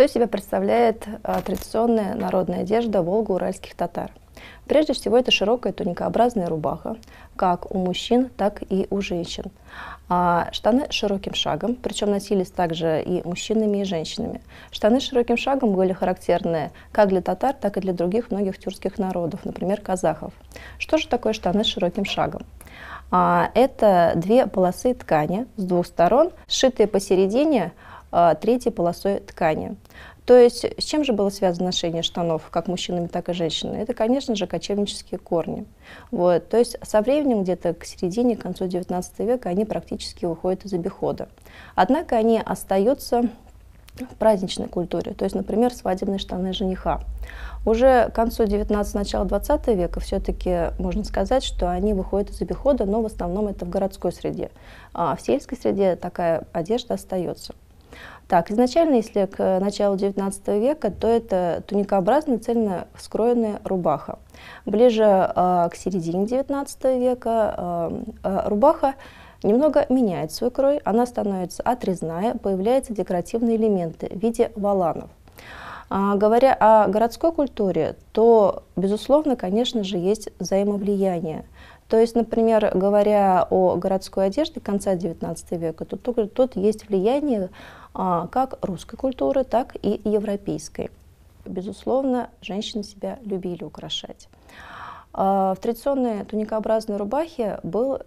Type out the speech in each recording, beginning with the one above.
Что из себя представляет а, традиционная народная одежда волго-уральских татар? Прежде всего, это широкая туникообразная рубаха, как у мужчин, так и у женщин. А штаны широким шагом, причем носились также и мужчинами, и женщинами. Штаны широким шагом были характерны как для татар, так и для других многих тюркских народов, например, казахов. Что же такое штаны широким шагом? А, это две полосы ткани с двух сторон, сшитые посередине третьей полосой ткани. То есть с чем же было связано ношение штанов, как мужчинами, так и женщинами? Это, конечно же, кочевнические корни. Вот. То есть со временем, где-то к середине, к концу XIX века, они практически выходят из обихода. Однако они остаются в праздничной культуре, то есть, например, свадебные штаны жениха. Уже к концу 19 начала 20 века все-таки можно сказать, что они выходят из обихода, но в основном это в городской среде. А в сельской среде такая одежда остается. Так, изначально, если к началу XIX века, то это туникообразная цельно скроенная рубаха. Ближе э, к середине XIX века э, э, рубаха немного меняет свой крой, она становится отрезная, появляются декоративные элементы в виде валанов. А, говоря о городской культуре, то, безусловно, конечно же, есть взаимовлияние. То есть, например, говоря о городской одежде конца XIX века, то тут, тут есть влияние а, как русской культуры, так и европейской. Безусловно, женщины себя любили украшать. А, в традиционной туникообразной рубахе был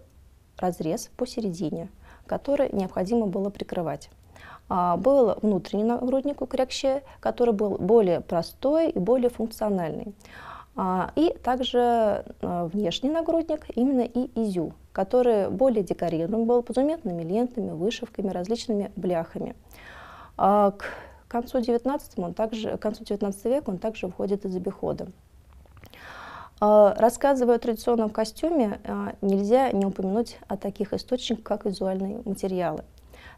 разрез посередине, который необходимо было прикрывать. А, был внутренний нагрудник у крякще, который был более простой и более функциональный. И также внешний нагрудник, именно и изю, который более декорирован был позуметными лентами, вышивками, различными бляхами. А к концу 19, он также, к концу 19 века он также выходит из обихода. А, рассказывая о традиционном костюме, а, нельзя не упомянуть о таких источниках, как визуальные материалы.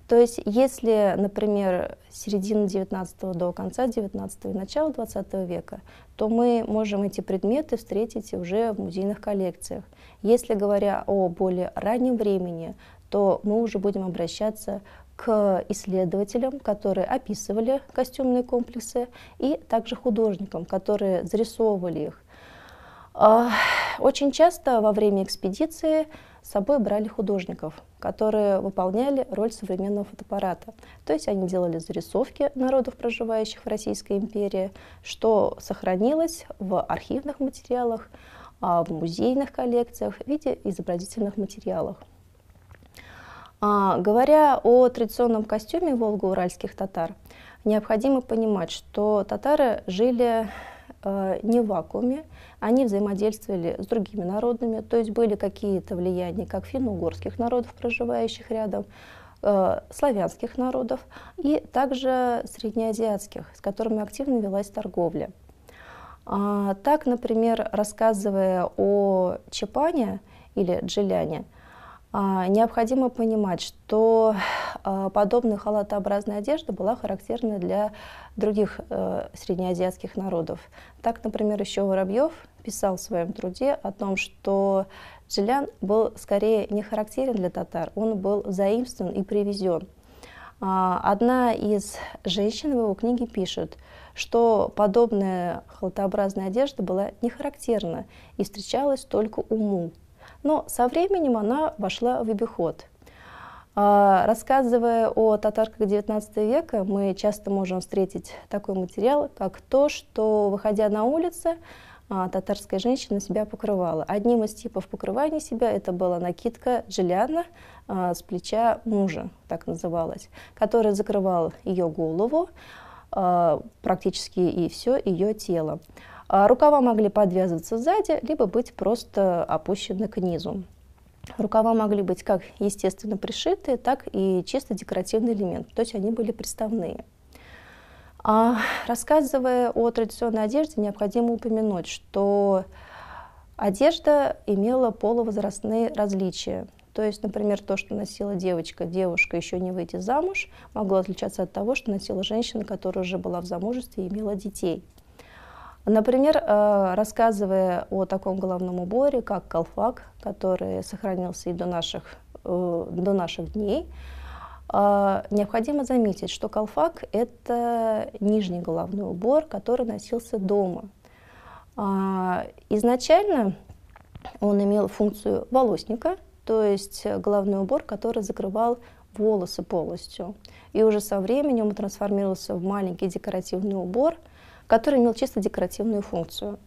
То есть, если, например, с середины 19 до конца 19 и начала 20 века, то мы можем эти предметы встретить уже в музейных коллекциях. Если говоря о более раннем времени, то мы уже будем обращаться к исследователям, которые описывали костюмные комплексы, и также художникам, которые зарисовывали их. А, очень часто во время экспедиции с собой брали художников, которые выполняли роль современного фотоаппарата. То есть они делали зарисовки народов, проживающих в Российской империи, что сохранилось в архивных материалах, а, в музейных коллекциях в виде изобразительных материалов. А, говоря о традиционном костюме волго-уральских татар, необходимо понимать, что татары жили не в вакууме, они взаимодействовали с другими народами, то есть были какие-то влияния как финно-угорских народов, проживающих рядом, э, славянских народов и также среднеазиатских, с которыми активно велась торговля. А, так, например, рассказывая о Чапане или Джиляне, необходимо понимать, что а, подобная халатообразная одежда была характерна для других э, среднеазиатских народов. Так, например, еще Воробьев писал в своем труде о том, что джилян был скорее не характерен для татар, он был заимствован и привезен. А, одна из женщин в его книге пишет, что подобная халатообразная одежда была не характерна и встречалась только уму. Но со временем она вошла в обиход. А, рассказывая о татарках XIX века, мы часто можем встретить такой материал, как то, что, выходя на улицу, а, татарская женщина себя покрывала. Одним из типов покрывания себя это была накидка джеляна а, с плеча мужа, так называлась, которая закрывала ее голову, практически и все ее тело. А рукава могли подвязываться сзади, либо быть просто опущены к низу. Рукава могли быть как естественно пришитые, так и чисто декоративный элемент, то есть они были приставные. А рассказывая о традиционной одежде, необходимо упомянуть, что одежда имела полувозрастные различия. То есть, например, то, что носила девочка, девушка еще не выйти замуж, могло отличаться от того, что носила женщина, которая уже была в замужестве и имела детей. Например, э, рассказывая о таком головном уборе, как колфак, который сохранился и до наших, э, до наших дней, э, необходимо заметить, что колфак – это нижний головной убор, который носился дома. Изначально он имел функцию волосника, то есть головной убор, который закрывал волосы полностью. И уже со временем он трансформировался в маленький декоративный убор, который имел чисто декоративную функцию.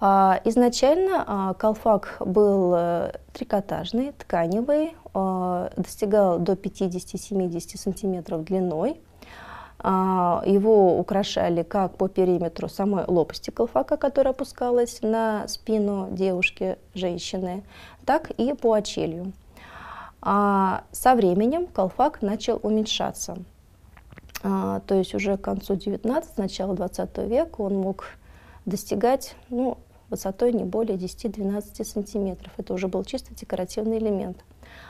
А, изначально а, колфак был э, трикотажный, тканевый, а, достигал до 50-70 сантиметров длиной. Его украшали как по периметру самой лопасти колфака, которая опускалась на спину девушки, женщины, так и по очелью. А со временем колфак начал уменьшаться. А, то есть уже к концу 19 начала 20 века он мог достигать ну, высотой не более 10-12 сантиметров. Это уже был чисто декоративный элемент.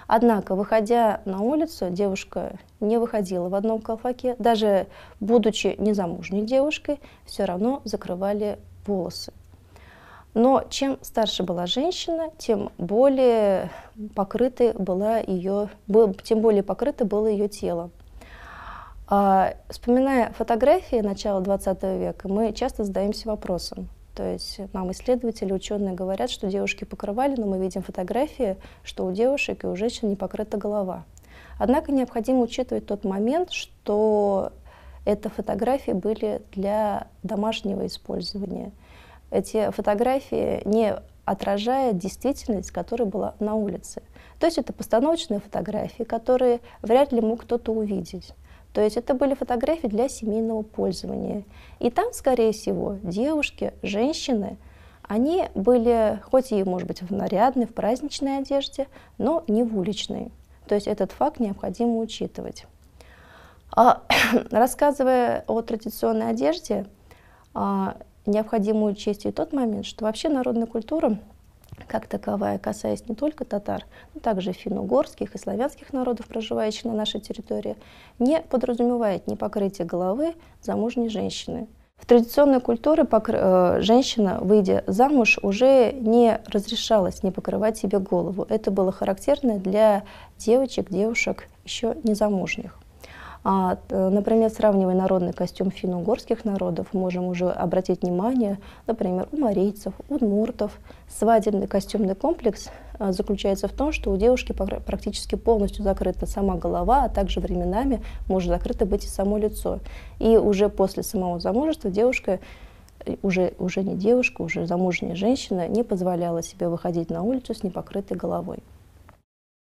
Однако, выходя на улицу, девушка не выходила в одном колфаке. Даже будучи незамужней девушкой, все равно закрывали волосы. Но чем старше была женщина, тем более покрытой была ее, тем более покрыто было ее тело. А, вспоминая фотографии начала 20 века, мы часто задаемся вопросом. То есть нам исследователи, ученые говорят, что девушки покрывали, но мы видим фотографии, что у девушек и у женщин не покрыта голова. Однако необходимо учитывать тот момент, что это фотографии были для домашнего использования – эти фотографии не отражают действительность, которая была на улице. То есть это постановочные фотографии, которые вряд ли мог кто-то увидеть. То есть это были фотографии для семейного пользования. И там, скорее всего, девушки, женщины, они были, хоть и, может быть, в нарядной, в праздничной одежде, но не в уличной. То есть этот факт необходимо учитывать. А, рассказывая о традиционной одежде, а, необходимо учесть и тот момент, что вообще народная культура как таковая, касаясь не только татар, но также финно-угорских и славянских народов, проживающих на нашей территории, не подразумевает не покрытие головы замужней женщины. В традиционной культуре покр... Э, женщина, выйдя замуж, уже не разрешалась не покрывать себе голову. Это было характерно для девочек, девушек еще незамужних. А, например, сравнивая народный костюм финно-угорских народов, можем уже обратить внимание, например, у марийцев, у удмуртов. Свадебный костюмный комплекс а, заключается в том, что у девушки практически полностью закрыта сама голова, а также временами может закрыто быть и само лицо. И уже после самого замужества девушка э, уже, уже не девушка, уже замужняя женщина не позволяла себе выходить на улицу с непокрытой головой.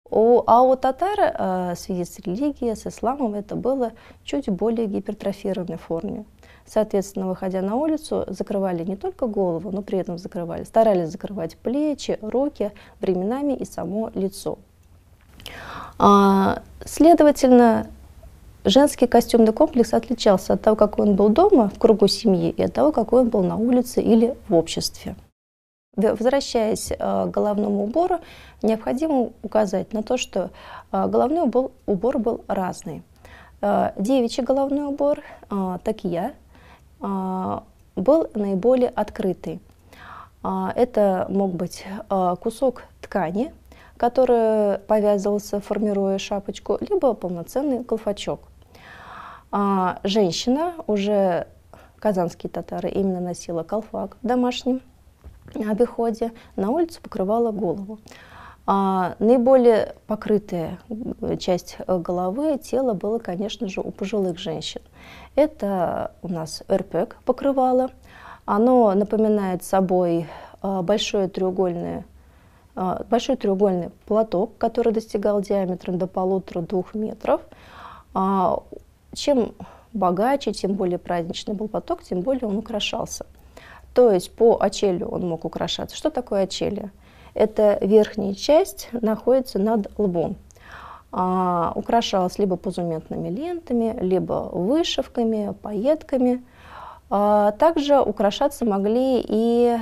У, а у татар э, в связи с религией, с исламом это было чуть более гипертрофированной форме. Соответственно, выходя на улицу, закрывали не только голову, но при этом закрывали, старались закрывать плечи, руки, временами и само лицо. А, следовательно, женский костюмный комплекс отличался от того, какой он был дома, в кругу семьи, и от того, какой он был на улице или в обществе. Возвращаясь э, к головному убору, необходимо указать на то, что э, головной убор, убор был разный. Э, девичий головной убор, такия, был наиболее открытый. Это мог быть кусок ткани, который повязывался, формируя шапочку, либо полноценный колфачок. Женщина, уже казанские татары, именно носила колфак домашний, обиходе, на улицу покрывала голову. А наиболее покрытая часть головы, тела было, конечно же, у пожилых женщин. Это у нас РПЭК покрывало. Оно напоминает собой а, большое треугольное большой треугольный платок, который достигал диаметром до полутора-двух метров. А, чем богаче, тем более праздничный был платок, тем более он украшался. То есть по очелью он мог украшаться. Что такое очелье? Это верхняя часть находится над лбом. А, украшалась либо позументными лентами, либо вышивками, пайетками. А, также украшаться могли и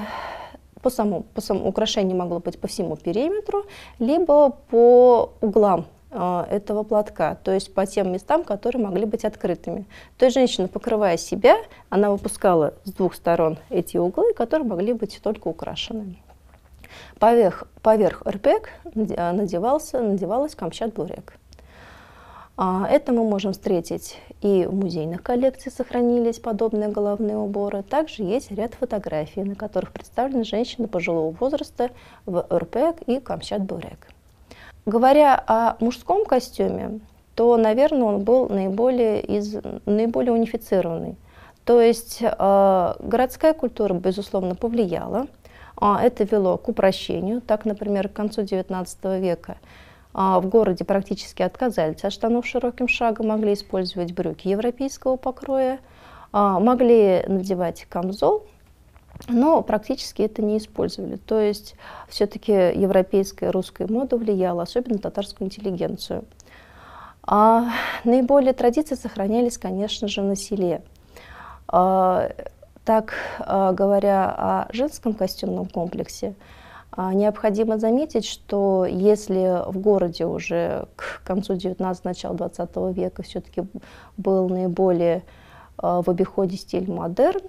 по самому, по самому украшение могло быть по всему периметру, либо по углам этого платка, то есть по тем местам, которые могли быть открытыми. То есть женщина, покрывая себя, она выпускала с двух сторон эти углы, которые могли быть только украшенными. Поверх, поверх РПЭК надевался, надевалась камчат-бурек. А, это мы можем встретить и в музейных коллекциях сохранились подобные головные уборы. Также есть ряд фотографий, на которых представлены женщины пожилого возраста в РПЭК и Камчат-Бурек. Говоря о мужском костюме, то, наверное, он был наиболее, из, наиболее унифицированный. То есть э, городская культура, безусловно, повлияла. Э, это вело к упрощению. Так, например, к концу XIX века э, в городе практически отказались от штанов широким шагом, могли использовать брюки европейского покроя, э, могли надевать камзол, но практически это не использовали. То есть все-таки европейская русская мода влияла, особенно татарскую интеллигенцию. А наиболее традиции сохранялись, конечно же, на селе. А, так, а, говоря о женском костюмном комплексе, а, необходимо заметить, что если в городе уже к концу 19 начала 20 века все-таки был наиболее в обиходе стиль модерн,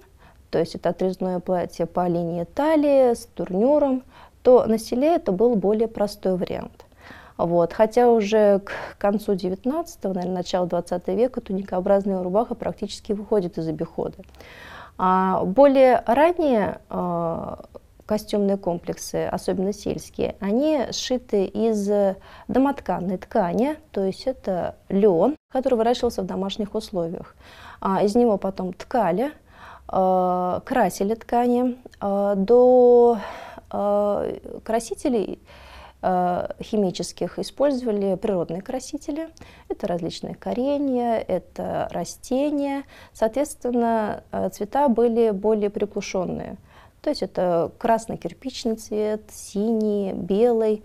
то есть это отрезное платье по линии талии с турнюром, то на селе это был более простой вариант. Вот. Хотя уже к концу 19-го, наверное, начало 20 века туникообразная рубаха практически выходит из обихода. А более ранние э, костюмные комплексы, особенно сельские, они сшиты из домотканной ткани, то есть это лен, который выращивался в домашних условиях. А из него потом ткали, красили ткани. Э, до э, красителей Э, химических использовали природные красители. Это различные коренья, это растения. Соответственно, э, цвета были более приглушенные. То есть это красный-кирпичный цвет, синий, белый.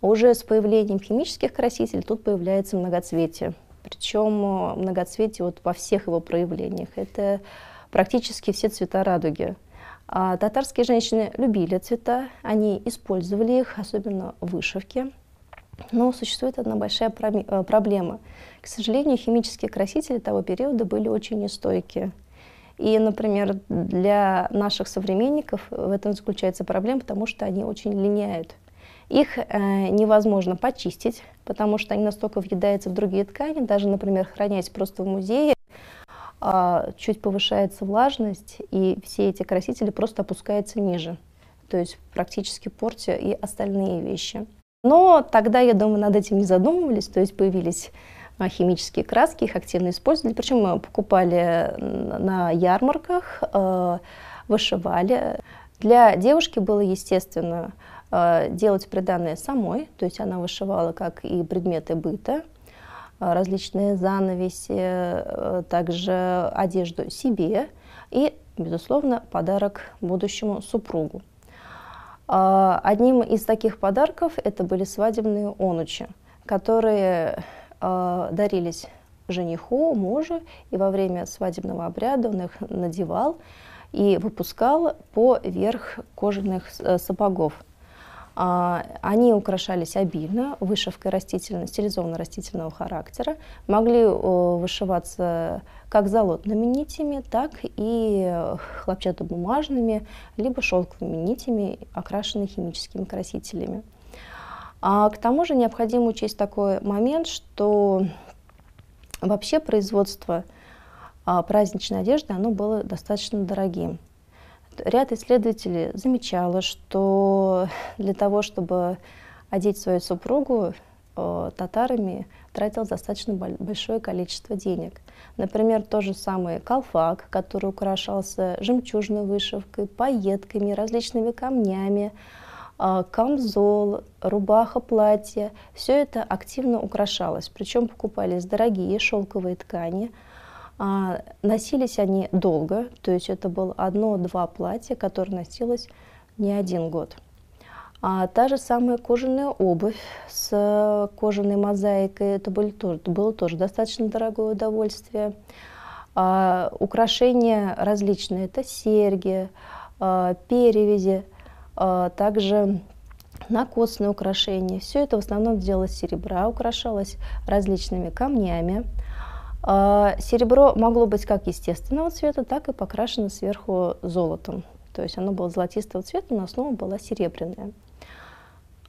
Уже с появлением химических красителей тут появляется многоцветие. Причем э, многоцветие вот во всех его проявлениях. Это практически все цвета радуги. А татарские женщины любили цвета, они использовали их, особенно в вышивке. Но существует одна большая э, проблема. К сожалению, химические красители того периода были очень нестойкие. И, например, для наших современников в этом заключается проблема, потому что они очень линяют. Их э, невозможно почистить, потому что они настолько въедаются в другие ткани, даже, например, хранясь просто в музее, чуть повышается влажность, и все эти красители просто опускаются ниже. То есть практически портя и остальные вещи. Но тогда, я думаю, над этим не задумывались, то есть появились а, химические краски, их активно использовали. Причем мы покупали на ярмарках, а, вышивали. Для девушки было естественно делать приданное самой, то есть она вышивала как и предметы быта, различные занавеси, э, также одежду себе и, безусловно, подарок будущему супругу. А, одним из таких подарков это были свадебные онучи, которые э, дарились жениху, мужу, и во время свадебного обряда он их надевал и выпускал по верх кожаных сапогов. А, они украшались обильно, вышивкой растительного, стилизованно-растительного характера, могли вышиваться как золотными нитями, так и хлопчатобумажными, либо шелковыми нитями, окрашенными химическими красителями. А к тому же необходимо учесть такой момент, что вообще производство а, праздничной одежды оно было достаточно дорогим. Ряд исследователей замечало, что для того, чтобы одеть свою супругу, э, татарами тратил достаточно большое количество денег. Например, тот же самый колфак, который украшался жемчужной вышивкой, пайетками, различными камнями, э, камзол, рубаха, платье. Все это активно украшалось. Причем покупались дорогие шелковые ткани – а, носились они долго, то есть это было одно-два платья, которые носилось не один год. А та же самая кожаная обувь с кожаной мозаикой, это, были тоже, было тоже достаточно дорогое удовольствие. А, украшения различные, это серьги, а, перевязи, а, также накосные украшения. Все это в основном делалось серебра, украшалось различными камнями. А, серебро могло быть как естественного цвета, так и покрашено сверху золотом. То есть оно было золотистого цвета, но основа была серебряная.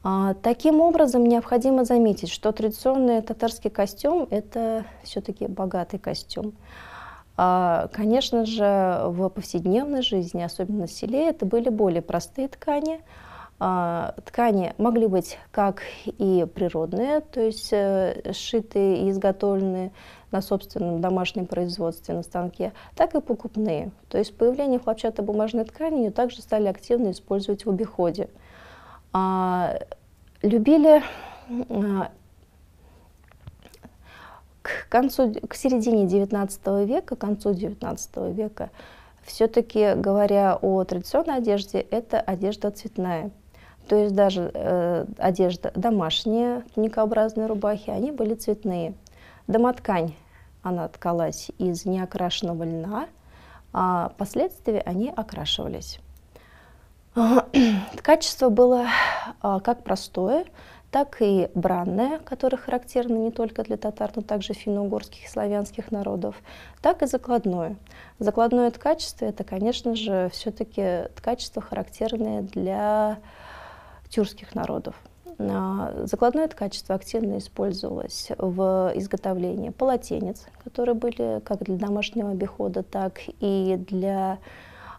А, таким образом, необходимо заметить, что традиционный татарский костюм – это все-таки богатый костюм. А, конечно же, в повседневной жизни, особенно на селе, это были более простые ткани. А, ткани могли быть как и природные, то есть э, сшитые и изготовленные на собственном домашнем производстве на станке, так и покупные. То есть появление хлопчатобумажной ткани ее также стали активно использовать в обиходе. А, любили а, к концу, к середине XIX века, к концу XIX века, все-таки говоря о традиционной одежде, это одежда цветная. То есть даже э, одежда домашняя, туникообразные рубахи, они были цветные. Домоткань, она ткалась из неокрашенного льна, а впоследствии они окрашивались. Качество было а, как простое, так и бранное, которое характерно не только для татар, но также финно-угорских и славянских народов, так и закладное. Закладное качество – это, конечно же, все-таки качество, характерное для тюркских народов. А, закладное качество активно использовалось в изготовлении полотенец, которые были как для домашнего обихода, так и для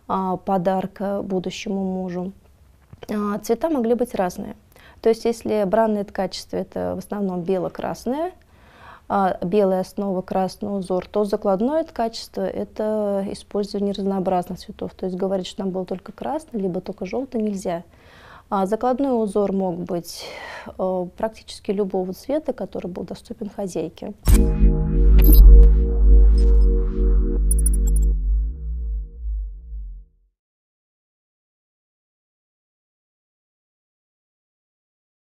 а, подарка будущему мужу. А, цвета могли быть разные. То есть если бранное качество это в основном бело-красное, белая основа, красный узор, то закладное качество это использование разнообразных цветов. То есть говорить, что там был только красный, либо только желтый нельзя. А закладной узор мог быть э, практически любого цвета, который был доступен хозяйке.